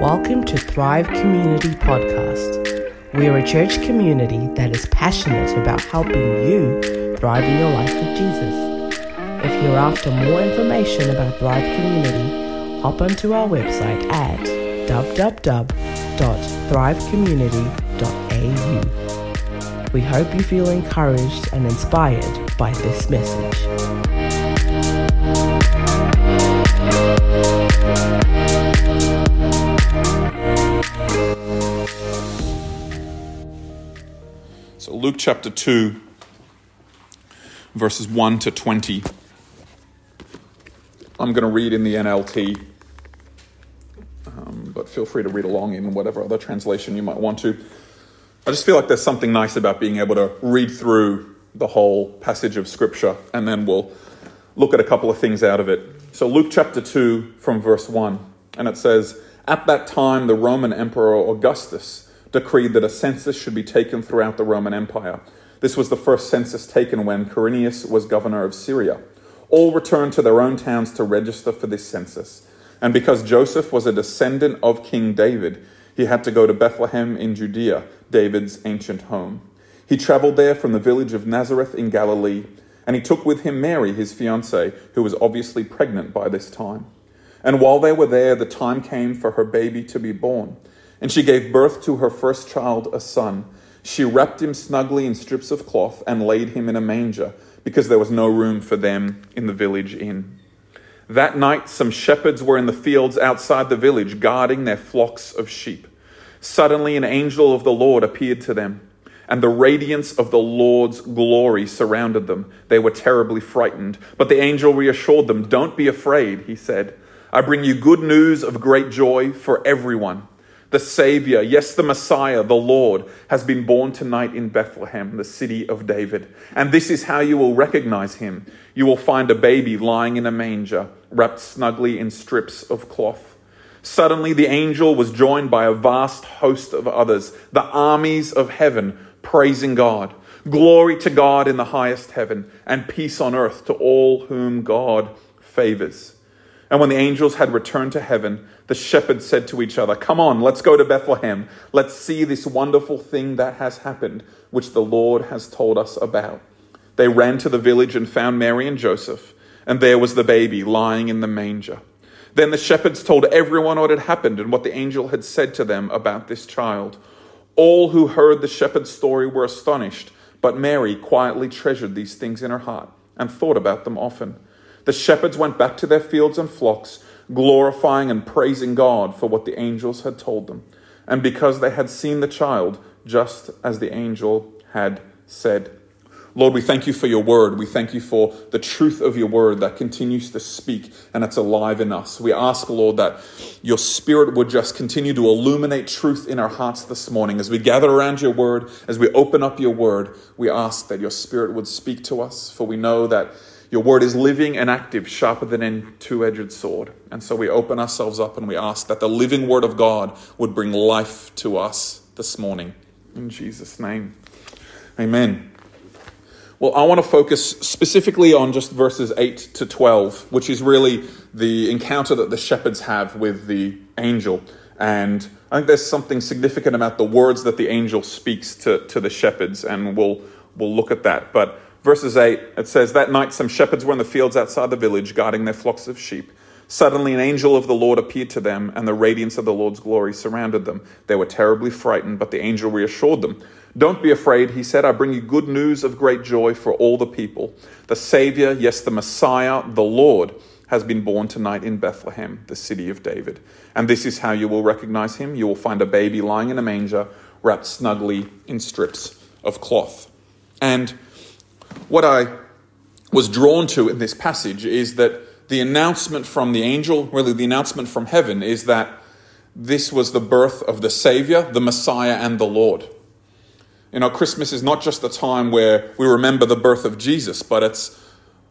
Welcome to Thrive Community Podcast. We are a church community that is passionate about helping you thrive in your life with Jesus. If you're after more information about Thrive Community, hop onto our website at www.thrivecommunity.au. We hope you feel encouraged and inspired by this message. Luke chapter 2, verses 1 to 20. I'm going to read in the NLT, um, but feel free to read along in whatever other translation you might want to. I just feel like there's something nice about being able to read through the whole passage of Scripture, and then we'll look at a couple of things out of it. So, Luke chapter 2, from verse 1, and it says, At that time, the Roman Emperor Augustus decreed that a census should be taken throughout the Roman Empire. This was the first census taken when Quirinius was governor of Syria. All returned to their own towns to register for this census. And because Joseph was a descendant of King David, he had to go to Bethlehem in Judea, David's ancient home. He traveled there from the village of Nazareth in Galilee, and he took with him Mary, his fiancée, who was obviously pregnant by this time. And while they were there, the time came for her baby to be born. And she gave birth to her first child, a son. She wrapped him snugly in strips of cloth and laid him in a manger, because there was no room for them in the village inn. That night, some shepherds were in the fields outside the village, guarding their flocks of sheep. Suddenly, an angel of the Lord appeared to them, and the radiance of the Lord's glory surrounded them. They were terribly frightened, but the angel reassured them. Don't be afraid, he said. I bring you good news of great joy for everyone. The Savior, yes, the Messiah, the Lord, has been born tonight in Bethlehem, the city of David. And this is how you will recognize him. You will find a baby lying in a manger, wrapped snugly in strips of cloth. Suddenly, the angel was joined by a vast host of others, the armies of heaven, praising God. Glory to God in the highest heaven, and peace on earth to all whom God favors. And when the angels had returned to heaven, the shepherds said to each other, Come on, let's go to Bethlehem. Let's see this wonderful thing that has happened, which the Lord has told us about. They ran to the village and found Mary and Joseph, and there was the baby lying in the manger. Then the shepherds told everyone what had happened and what the angel had said to them about this child. All who heard the shepherd's story were astonished, but Mary quietly treasured these things in her heart and thought about them often. The shepherds went back to their fields and flocks, glorifying and praising God for what the angels had told them, and because they had seen the child just as the angel had said. Lord, we thank you for your word. We thank you for the truth of your word that continues to speak and it's alive in us. We ask, Lord, that your spirit would just continue to illuminate truth in our hearts this morning. As we gather around your word, as we open up your word, we ask that your spirit would speak to us, for we know that your word is living and active, sharper than any two edged sword. And so we open ourselves up and we ask that the living word of God would bring life to us this morning. In Jesus' name. Amen. Well, I want to focus specifically on just verses 8 to 12, which is really the encounter that the shepherds have with the angel. And I think there's something significant about the words that the angel speaks to, to the shepherds, and we'll, we'll look at that. But verses 8, it says, That night some shepherds were in the fields outside the village, guarding their flocks of sheep. Suddenly an angel of the Lord appeared to them, and the radiance of the Lord's glory surrounded them. They were terribly frightened, but the angel reassured them. Don't be afraid, he said. I bring you good news of great joy for all the people. The Savior, yes, the Messiah, the Lord, has been born tonight in Bethlehem, the city of David. And this is how you will recognize him. You will find a baby lying in a manger, wrapped snugly in strips of cloth. And what I was drawn to in this passage is that the announcement from the angel, really the announcement from heaven, is that this was the birth of the Savior, the Messiah, and the Lord. You know, Christmas is not just the time where we remember the birth of Jesus, but it's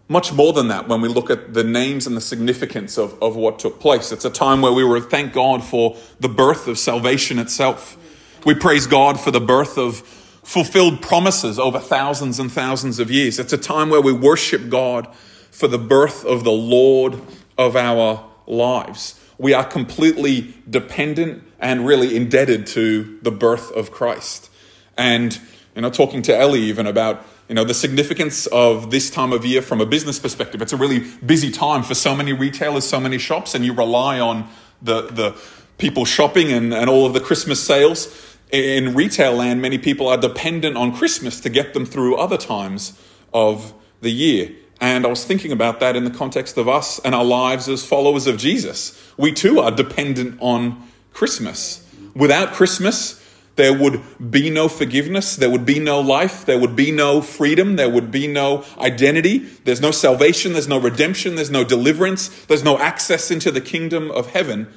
much more than that when we look at the names and the significance of, of what took place. It's a time where we were thank God for the birth of salvation itself. We praise God for the birth of fulfilled promises over thousands and thousands of years. It's a time where we worship God for the birth of the Lord of our lives. We are completely dependent and really indebted to the birth of Christ. And, you know, talking to Ellie even about, you know, the significance of this time of year from a business perspective. It's a really busy time for so many retailers, so many shops, and you rely on the, the people shopping and, and all of the Christmas sales. In retail land, many people are dependent on Christmas to get them through other times of the year. And I was thinking about that in the context of us and our lives as followers of Jesus. We too are dependent on Christmas. Without Christmas, there would be no forgiveness, there would be no life, there would be no freedom, there would be no identity, there's no salvation, there's no redemption, there's no deliverance, there's no access into the kingdom of heaven.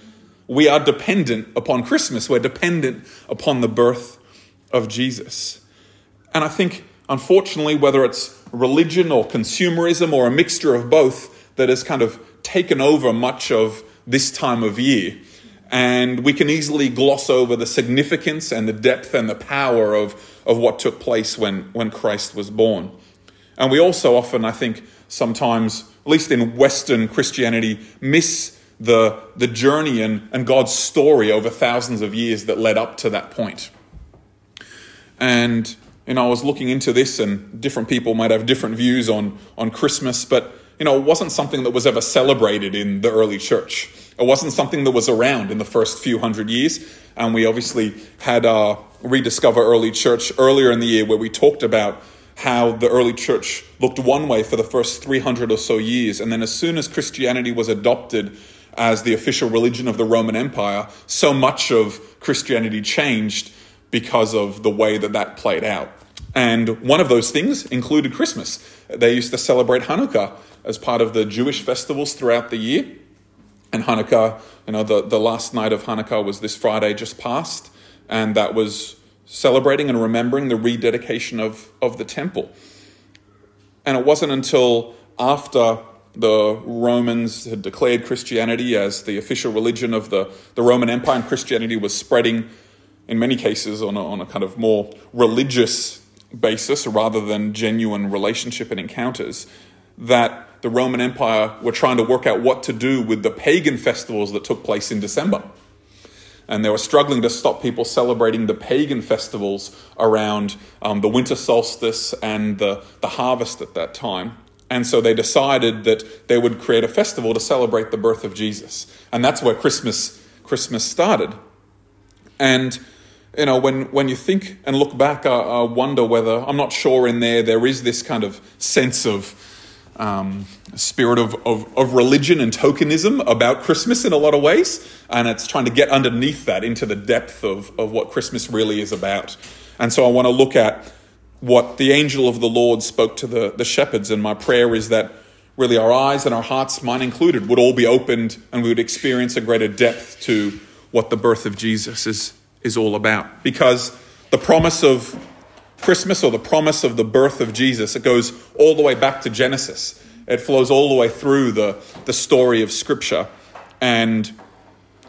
We are dependent upon Christmas, we're dependent upon the birth of Jesus. And I think, unfortunately, whether it's religion or consumerism or a mixture of both that has kind of taken over much of this time of year. And we can easily gloss over the significance and the depth and the power of, of what took place when, when Christ was born. And we also often, I think, sometimes, at least in Western Christianity, miss the, the journey and, and God's story over thousands of years that led up to that point. And you know, I was looking into this, and different people might have different views on, on Christmas, but you know, it wasn't something that was ever celebrated in the early church. It wasn't something that was around in the first few hundred years. And we obviously had uh, Rediscover Early Church earlier in the year where we talked about how the early church looked one way for the first 300 or so years. And then as soon as Christianity was adopted as the official religion of the Roman Empire, so much of Christianity changed because of the way that that played out. And one of those things included Christmas. They used to celebrate Hanukkah as part of the Jewish festivals throughout the year. And Hanukkah, you know, the, the last night of Hanukkah was this Friday just past, and that was celebrating and remembering the rededication of, of the temple. And it wasn't until after the Romans had declared Christianity as the official religion of the, the Roman Empire, and Christianity was spreading, in many cases, on a, on a kind of more religious basis rather than genuine relationship and encounters, that the Roman Empire were trying to work out what to do with the pagan festivals that took place in December. And they were struggling to stop people celebrating the pagan festivals around um, the winter solstice and the, the harvest at that time. And so they decided that they would create a festival to celebrate the birth of Jesus. And that's where Christmas, Christmas started. And you know, when, when you think and look back, I, I, wonder whether, I'm not sure in there, there is this kind of sense of um, spirit of, of, of, religion and tokenism about Christmas in a lot of ways. And it's trying to get underneath that into the depth of, of what Christmas really is about. And so I want to look at what the angel of the Lord spoke to the, the shepherds. And my prayer is that really our eyes and our hearts, mine included, would all be opened and we would experience a greater depth to what the birth of Jesus is, is all about. Because the promise of Christmas or the promise of the birth of Jesus, it goes all the way back to Genesis. It flows all the way through the, the story of Scripture. And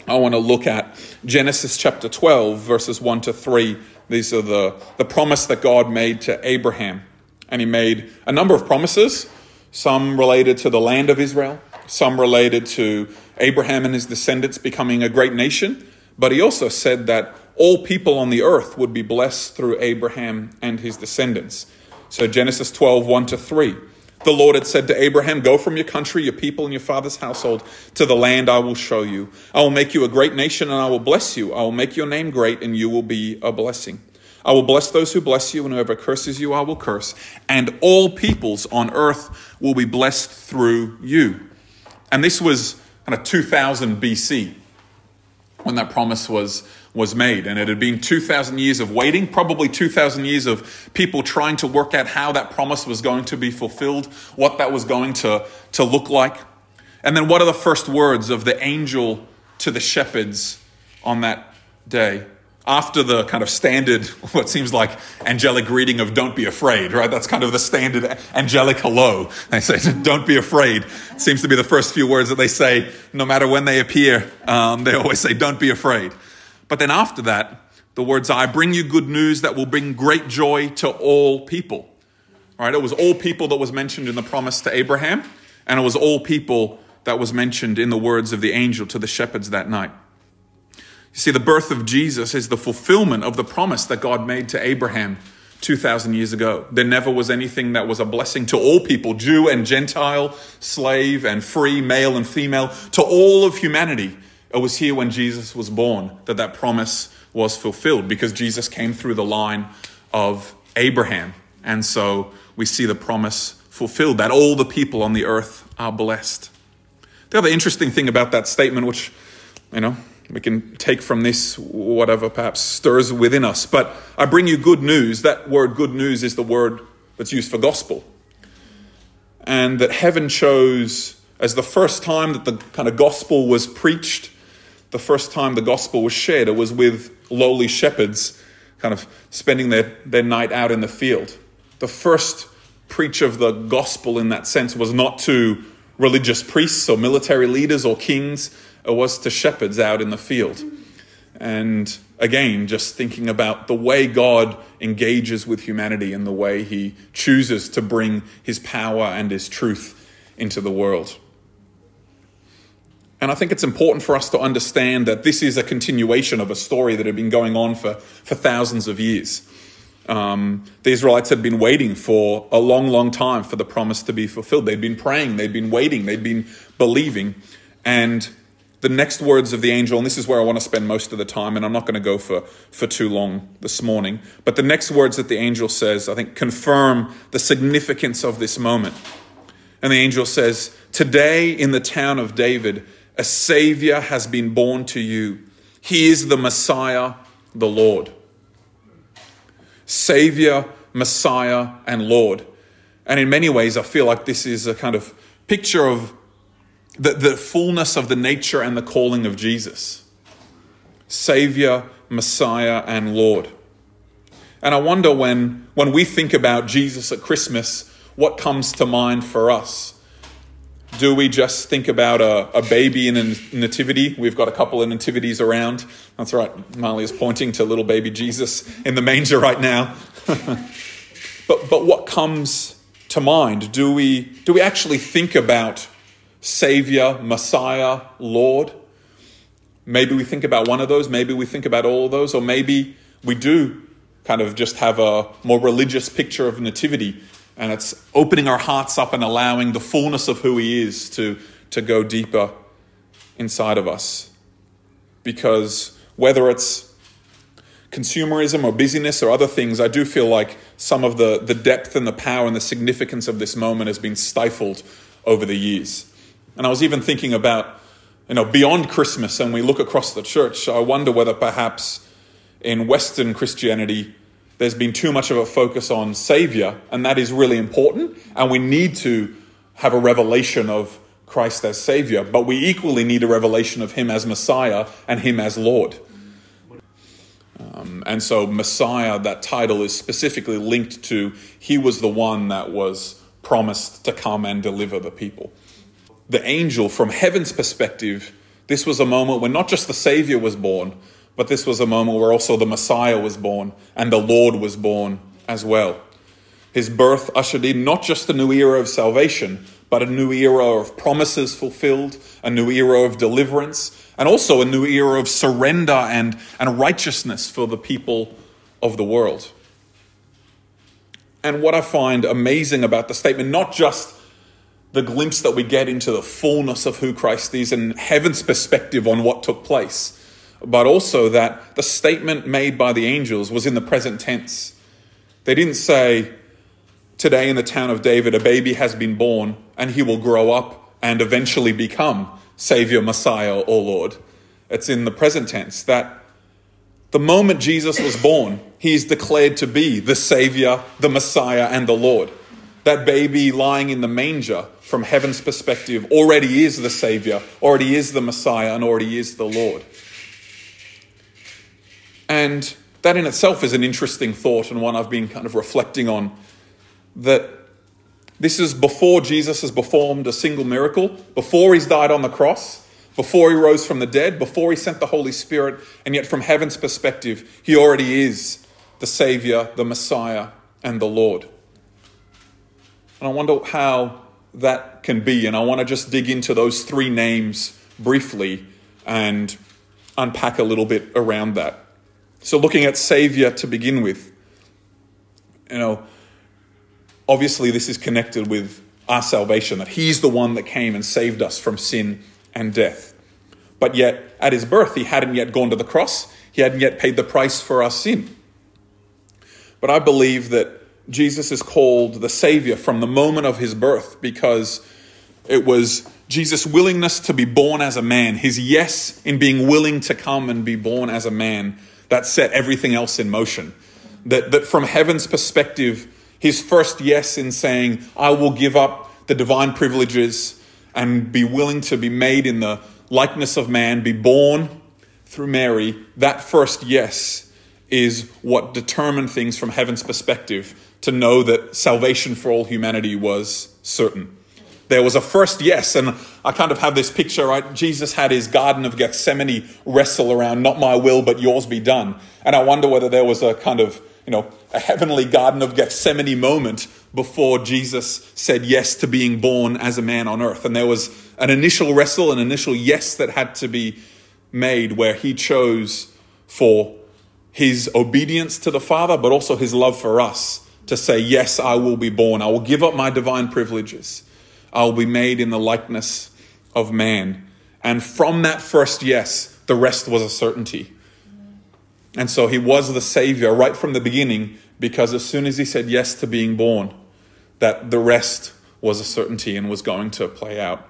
I want to look at Genesis chapter 12, verses 1 to 3. These are the, the promise that God made to Abraham. And he made a number of promises, some related to the land of Israel, some related to Abraham and his descendants becoming a great nation. But he also said that all people on the earth would be blessed through Abraham and his descendants. So Genesis 12, 1 to 3. The Lord had said to Abraham, Go from your country, your people, and your father's household to the land I will show you. I will make you a great nation, and I will bless you. I will make your name great, and you will be a blessing. I will bless those who bless you, and whoever curses you, I will curse. And all peoples on earth will be blessed through you. And this was kind of 2000 BC when that promise was, was made. And it had been 2,000 years of waiting, probably 2,000 years of people trying to work out how that promise was going to be fulfilled, what that was going to, to look like. And then what are the first words of the angel to the shepherds on that day? after the kind of standard, what seems like angelic greeting of don't be afraid, right? That's kind of the standard angelic hello. They say, don't be afraid. It seems to be the first few words that they say, no matter when they appear. Um, they always say, don't be afraid. But then after that, the words, I bring you good news that will bring great joy to all people. Right? It was all people that was mentioned in the promise to Abraham, and it was all people that was mentioned in the words of the angel to the shepherds that night. You see, the birth of Jesus is the fulfillment of the promise that God made to Abraham 2,000 years ago. There never was anything that was a blessing to all people, Jew and Gentile, slave and free, male and female, to all of humanity. It was here when Jesus was born that that promise was fulfilled because Jesus came through the line of Abraham. And so we see the promise fulfilled that all the people on the earth are blessed. The other interesting thing about that statement, which, you know, we can take from this whatever perhaps stirs within us. But I bring you good news. That word good news is the word that's used for gospel. And that heaven chose as the first time that the kind of gospel was preached, the first time the gospel was shared, it was with lowly shepherds kind of spending their, their night out in the field. The first preach of the gospel in that sense was not to religious priests or military leaders or kings it was to shepherds out in the field. And again, just thinking about the way God engages with humanity and the way he chooses to bring his power and his truth into the world. And I think it's important for us to understand that this is a continuation of a story that had been going on for, for thousands of years. Um, the Israelites had been waiting for a long, long time for the promise to be fulfilled. They'd been praying, they'd been waiting, they'd been believing. And the next words of the angel, and this is where I want to spend most of the time, and I'm not going to go for, for too long this morning, but the next words that the angel says, I think, confirm the significance of this moment. And the angel says, Today in the town of David, a Savior has been born to you. He is the Messiah, the Lord. Savior, Messiah, and Lord. And in many ways, I feel like this is a kind of picture of the, the fullness of the nature and the calling of Jesus Savior, Messiah, and Lord. And I wonder when, when we think about Jesus at Christmas, what comes to mind for us? Do we just think about a, a baby in a nativity? We've got a couple of nativities around. That's right, Marley is pointing to little baby Jesus in the manger right now. but, but what comes to mind? Do we, do we actually think about Savior, Messiah, Lord. Maybe we think about one of those, maybe we think about all of those, or maybe we do kind of just have a more religious picture of Nativity and it's opening our hearts up and allowing the fullness of who He is to, to go deeper inside of us. Because whether it's consumerism or busyness or other things, I do feel like some of the, the depth and the power and the significance of this moment has been stifled over the years. And I was even thinking about, you know, beyond Christmas, and we look across the church, I wonder whether perhaps in Western Christianity, there's been too much of a focus on Savior, and that is really important, and we need to have a revelation of Christ as Savior, but we equally need a revelation of Him as Messiah and Him as Lord. Um, and so, Messiah, that title is specifically linked to He was the one that was promised to come and deliver the people the angel, from heaven's perspective, this was a moment when not just the Savior was born, but this was a moment where also the Messiah was born and the Lord was born as well. His birth ushered in not just a new era of salvation, but a new era of promises fulfilled, a new era of deliverance, and also a new era of surrender and, and righteousness for the people of the world. And what I find amazing about the statement, not just the glimpse that we get into the fullness of who Christ is and heaven's perspective on what took place, but also that the statement made by the angels was in the present tense. They didn't say, Today in the town of David, a baby has been born, and he will grow up and eventually become Savior, Messiah, or Lord. It's in the present tense that the moment Jesus was born, he is declared to be the Savior, the Messiah, and the Lord. That baby lying in the manger, from heaven's perspective, already is the Savior, already is the Messiah, and already is the Lord. And that in itself is an interesting thought and one I've been kind of reflecting on. That this is before Jesus has performed a single miracle, before he's died on the cross, before he rose from the dead, before he sent the Holy Spirit, and yet from heaven's perspective, he already is the Savior, the Messiah, and the Lord. And I wonder how that can be. And I want to just dig into those three names briefly and unpack a little bit around that. So, looking at Savior to begin with, you know, obviously this is connected with our salvation, that He's the one that came and saved us from sin and death. But yet, at His birth, He hadn't yet gone to the cross, He hadn't yet paid the price for our sin. But I believe that Jesus is called the Savior from the moment of His birth because it was Jesus' willingness to be born as a man, his yes in being willing to come and be born as a man, that set everything else in motion. That, that from heaven's perspective, his first yes in saying, I will give up the divine privileges and be willing to be made in the likeness of man, be born through Mary, that first yes is what determined things from heaven's perspective to know that salvation for all humanity was certain there was a first yes. And I kind of have this picture, right? Jesus had his Garden of Gethsemane wrestle around, not my will, but yours be done. And I wonder whether there was a kind of, you know, a heavenly Garden of Gethsemane moment before Jesus said yes to being born as a man on earth. And there was an initial wrestle, an initial yes that had to be made where he chose for his obedience to the Father, but also his love for us to say, Yes, I will be born. I will give up my divine privileges. I will be made in the likeness of man. And from that first yes, the rest was a certainty. And so he was the Savior right from the beginning because as soon as he said yes to being born, that the rest was a certainty and was going to play out.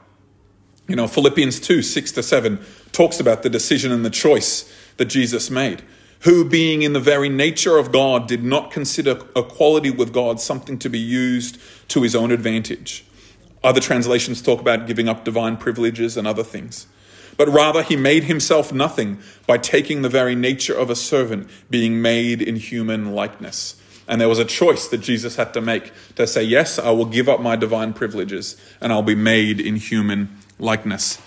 You know, Philippians 2 6 to 7 talks about the decision and the choice that Jesus made. Who, being in the very nature of God, did not consider equality with God something to be used to his own advantage other translations talk about giving up divine privileges and other things. But rather, he made himself nothing by taking the very nature of a servant, being made in human likeness. And there was a choice that Jesus had to make to say, Yes, I will give up my divine privileges and I'll be made in human likeness.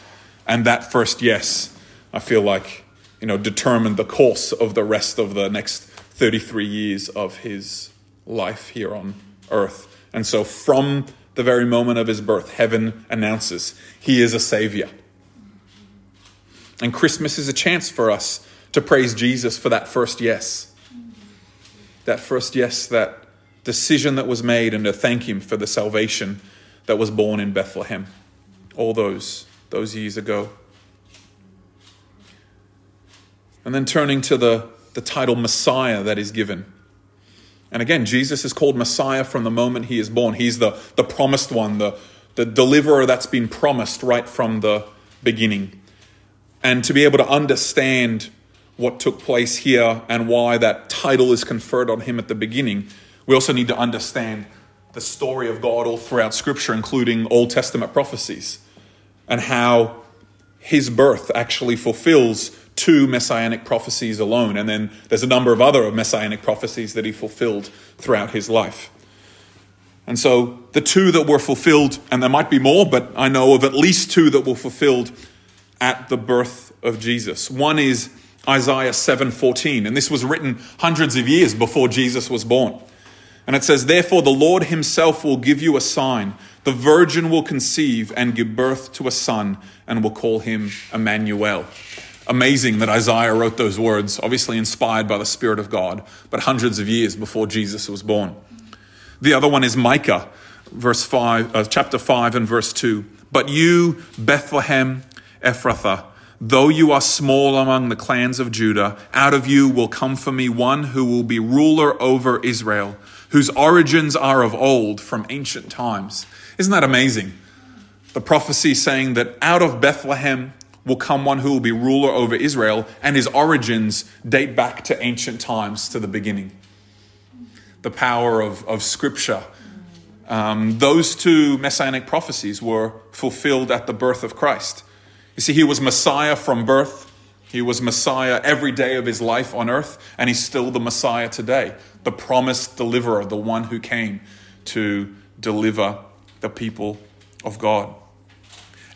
And that first yes, I feel like, you know, determined the course of the rest of the next 33 years of his life here on earth. And so from the very moment of his birth, heaven announces he is a savior. And Christmas is a chance for us to praise Jesus for that first yes. That first yes, that decision that was made, and to thank him for the salvation that was born in Bethlehem all those, those years ago. And then turning to the, the title Messiah that is given. And again, Jesus is called Messiah from the moment he is born. He's the, the promised one, the, the deliverer that's been promised right from the beginning. And to be able to understand what took place here and why that title is conferred on him at the beginning, we also need to understand the story of God all throughout Scripture, including Old Testament prophecies, and how his birth actually fulfills two messianic prophecies alone. And then there's a number of other messianic prophecies that he fulfilled throughout his life. And so the two that were fulfilled, and there might be more, but I know of at least two that were fulfilled at the birth of Jesus. One is Isaiah 7:14, and this was written hundreds of years before Jesus was born. And it says, Therefore, the Lord himself will give you a sign. The virgin will conceive and give birth to a son, and will call him Emmanuel amazing that Isaiah wrote those words, obviously inspired by the Spirit of God, but hundreds of years before Jesus was born. The other one is Micah, verse 5, uh, chapter 5 and verse 2. But you, Bethlehem Ephrathah, though you are small among the clans of Judah, out of you will come for me one who will be ruler over Israel, whose origins are of old, from ancient times. Isn't that amazing? The prophecy saying that out of Bethlehem, will come one who will be ruler over Israel, and his origins date back to ancient times, to the beginning. The power of, of Scripture. Um, those two messianic prophecies were fulfilled at the birth of Christ. You see, he was Messiah from birth. He was Messiah every day of his life on earth, and he's still the Messiah today, the promised deliverer, the one who came to deliver the people of God.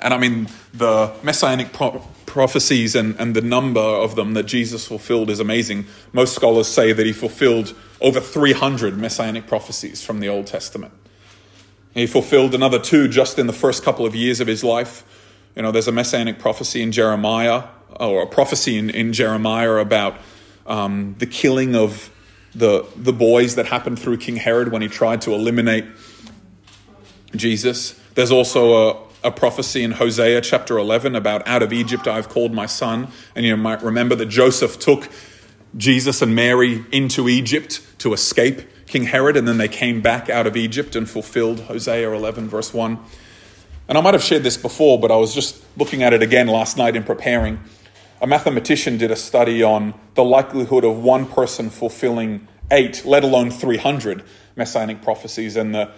And I mean, the messianic pro- prophecies and, and the number of them that Jesus fulfilled is amazing. Most scholars say that he fulfilled over 300 messianic prophecies from the Old Testament. He fulfilled another two just in the first couple of years of his life. You know, there's a messianic prophecy in Jeremiah, or a prophecy in, in Jeremiah about um, the killing of the, the boys that happened through King Herod when he tried to eliminate Jesus. There's also a, a prophecy in Hosea chapter 11 about out of Egypt I've called my son. And you might remember that Joseph took Jesus and Mary into Egypt to escape King Herod, and then they came back out of Egypt and fulfilled Hosea 11, verse 1. And I might have shared this before, but I was just looking at it again last night in preparing. A mathematician did a study on the likelihood of one person fulfilling eight, let alone 300 messianic prophecies, and the,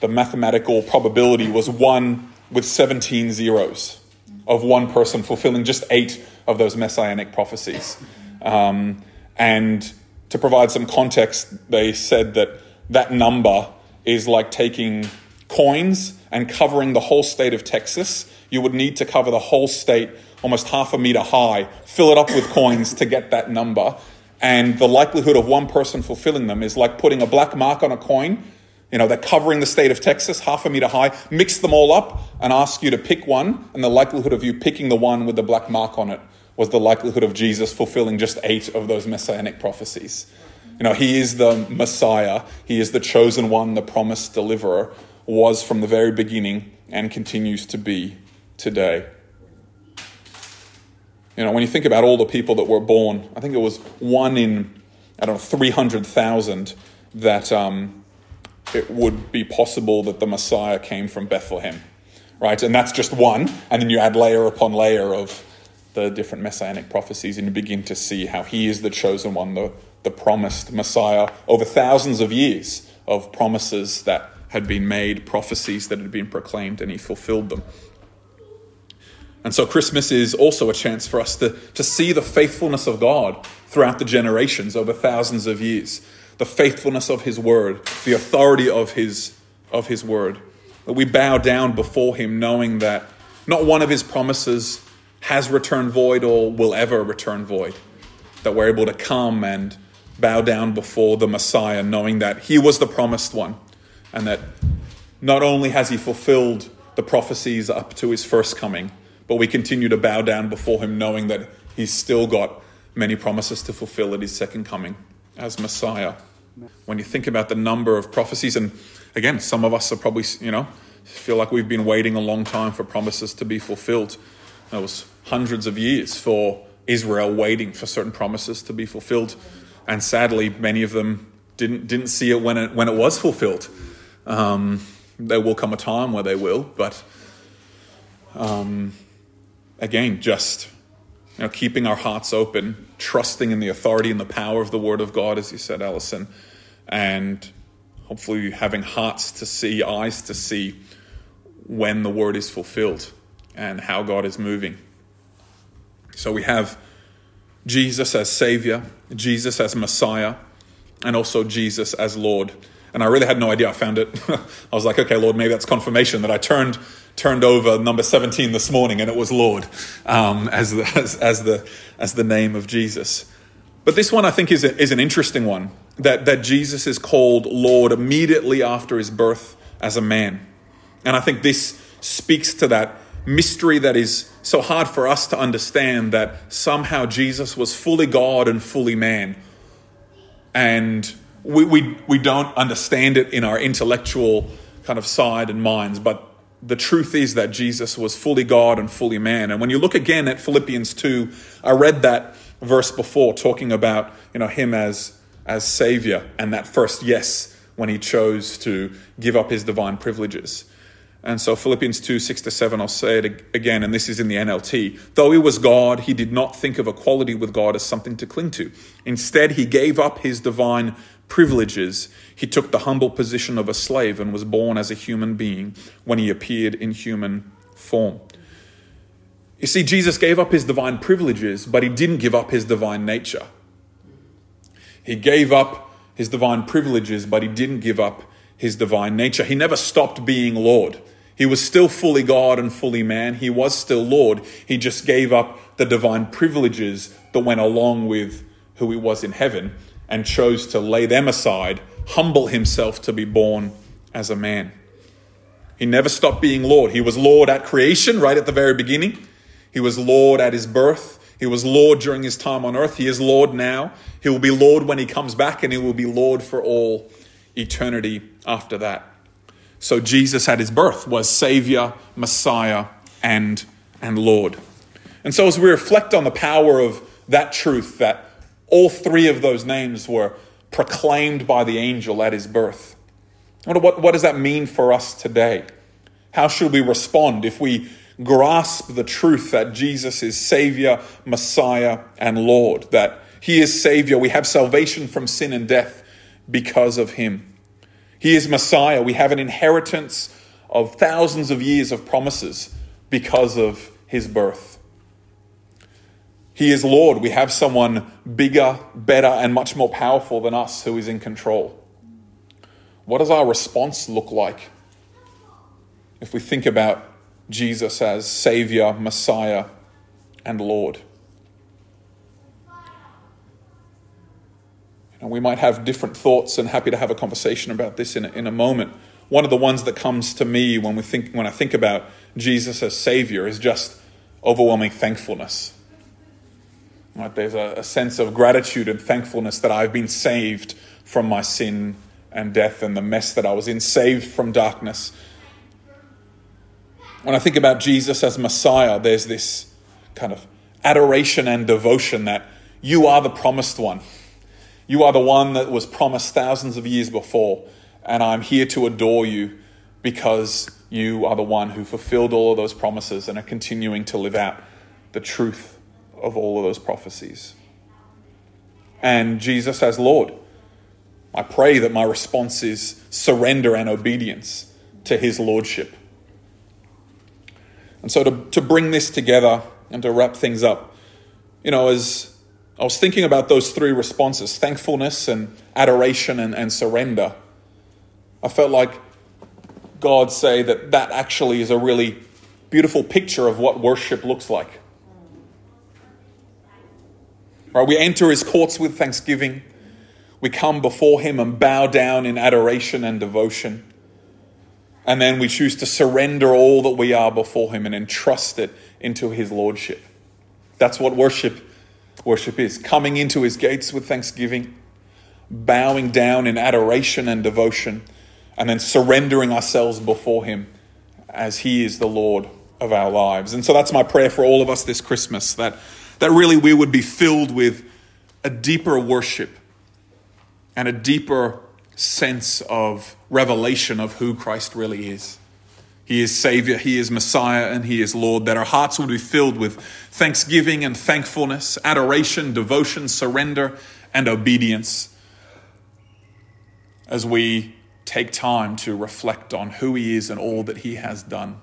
the mathematical probability was one with 17 zeros of one person fulfilling just eight of those messianic prophecies. Um, and to provide some context, they said that that number is like taking coins and covering the whole state of Texas. You would need to cover the whole state almost half a meter high, fill it up with coins to get that number. And the likelihood of one person fulfilling them is like putting a black mark on a coin. You know, they're covering the state of Texas, half a meter high, mix them all up and ask you to pick one. And the likelihood of you picking the one with the black mark on it was the likelihood of Jesus fulfilling just eight of those messianic prophecies. You know, he is the Messiah, he is the chosen one, the promised deliverer, was from the very beginning and continues to be today. You know, when you think about all the people that were born, I think it was one in, I don't know, 300,000 that um, it would be possible that the Messiah came from Bethlehem, right? And that's just one. And then you add layer upon layer of the different messianic prophecies and you begin to see how he is the chosen one, the, the promised Messiah, over thousands of years of promises that had been made, prophecies that had been proclaimed, and he fulfilled them. And so Christmas is also a chance for us to, to see the faithfulness of God throughout the generations over thousands of years, the faithfulness of his word, the authority of his, of his word. That we bow down before him knowing that not one of his promises has returned void or will ever return void. That we're able to come and bow down before the Messiah, knowing that he was the promised one, and that not only has he fulfilled the prophecies up to his first coming, but we continue to bow down before him, knowing that he's still got many promises to fulfill at his second coming as Messiah. When you think about the number of prophecies, and again, some of us are probably, you know, feel like we've been waiting a long time for promises to be fulfilled. There was hundreds of years for Israel waiting for certain promises to be fulfilled, and sadly, many of them didn't didn't see it when it when it was fulfilled. Um, there will come a time where they will, but um, again, just you know, keeping our hearts open, trusting in the authority and the power of the Word of God, as you said, Allison, and hopefully having hearts to see, eyes to see when the Word is fulfilled and how God is moving. So we have Jesus as Savior, Jesus as Messiah, and also Jesus as Lord. And I really had no idea. I found it. I was like, okay, Lord, maybe that's confirmation that I turned turned over number 17 this morning and it was Lord um, as, the, as, as, the, as the name of Jesus. But this one I think is, a, is an interesting one that, that Jesus is called Lord immediately after his birth as a man. And I think this speaks to that mystery that is so hard for us to understand that somehow Jesus was fully God and fully man. And we, we, we don't understand it in our intellectual kind of side and minds, but the truth is that Jesus was fully God and fully man. And when you look again at Philippians 2, I read that verse before talking about you know him as as savior and that first yes when he chose to give up his divine privileges. And so Philippians 2 6 to 7, I'll say it again, and this is in the NLT. Though he was God, he did not think of equality with God as something to cling to. Instead, he gave up his divine privileges. He took the humble position of a slave and was born as a human being when he appeared in human form. You see, Jesus gave up his divine privileges, but he didn't give up his divine nature. He gave up his divine privileges, but he didn't give up his divine nature. He never stopped being Lord. He was still fully God and fully man. He was still Lord. He just gave up the divine privileges that went along with who he was in heaven and chose to lay them aside, humble himself to be born as a man. He never stopped being Lord. He was Lord at creation, right at the very beginning. He was Lord at his birth. He was Lord during his time on earth. He is Lord now. He will be Lord when he comes back, and he will be Lord for all eternity after that. So Jesus at his birth was Savior, Messiah, and, and Lord. And so as we reflect on the power of that truth, that all three of those names were proclaimed by the angel at his birth, what, what, does that mean for us today? How should we respond if we grasp the truth that Jesus is Savior, Messiah, and Lord, that He is Savior. We have salvation from sin and death because of Him. He is Messiah. We have an inheritance of thousands of years of promises because of His birth. He is Lord. We have someone bigger, better, and much more powerful than us who is in control. What does our response look like if we think about Jesus as Savior, Messiah, and Lord. And we might have different thoughts and happy to have a conversation about this in a, in a moment. One of the ones that comes to me when, we think, when I think about Jesus as Savior is just overwhelming thankfulness. Right? There's a, a sense of gratitude and thankfulness that I've been saved from my sin and death and the mess that I was in, saved from darkness, when I think about Jesus as Messiah, there's this kind of adoration and devotion that you are the promised one. You are the one that was promised thousands of years before, and I'm here to adore you because you are the one who fulfilled all of those promises and are continuing to live out the truth of all of those prophecies. And Jesus as Lord. I pray that my response is surrender and obedience to his lordship. And so to, to bring this together and to wrap things up, you know, as I was thinking about those three responses thankfulness and adoration and, and surrender, I felt like God say that that actually is a really beautiful picture of what worship looks like. Right, we enter his courts with thanksgiving. We come before him and bow down in adoration and devotion. And then we choose to surrender all that we are before Him and entrust it into His Lordship. That's what worship worship is. Coming into His gates with thanksgiving, bowing down in adoration and devotion, and then surrendering ourselves before Him as He is the Lord of our lives. And so that's my prayer for all of us this Christmas that, that really we would be filled with a deeper worship and a deeper sense of revelation of who Christ really is. He is Savior, He is Messiah, and He is Lord. That our hearts would be filled with thanksgiving and thankfulness, adoration, devotion, surrender, and obedience as we take time to reflect on who He is and all that He has done.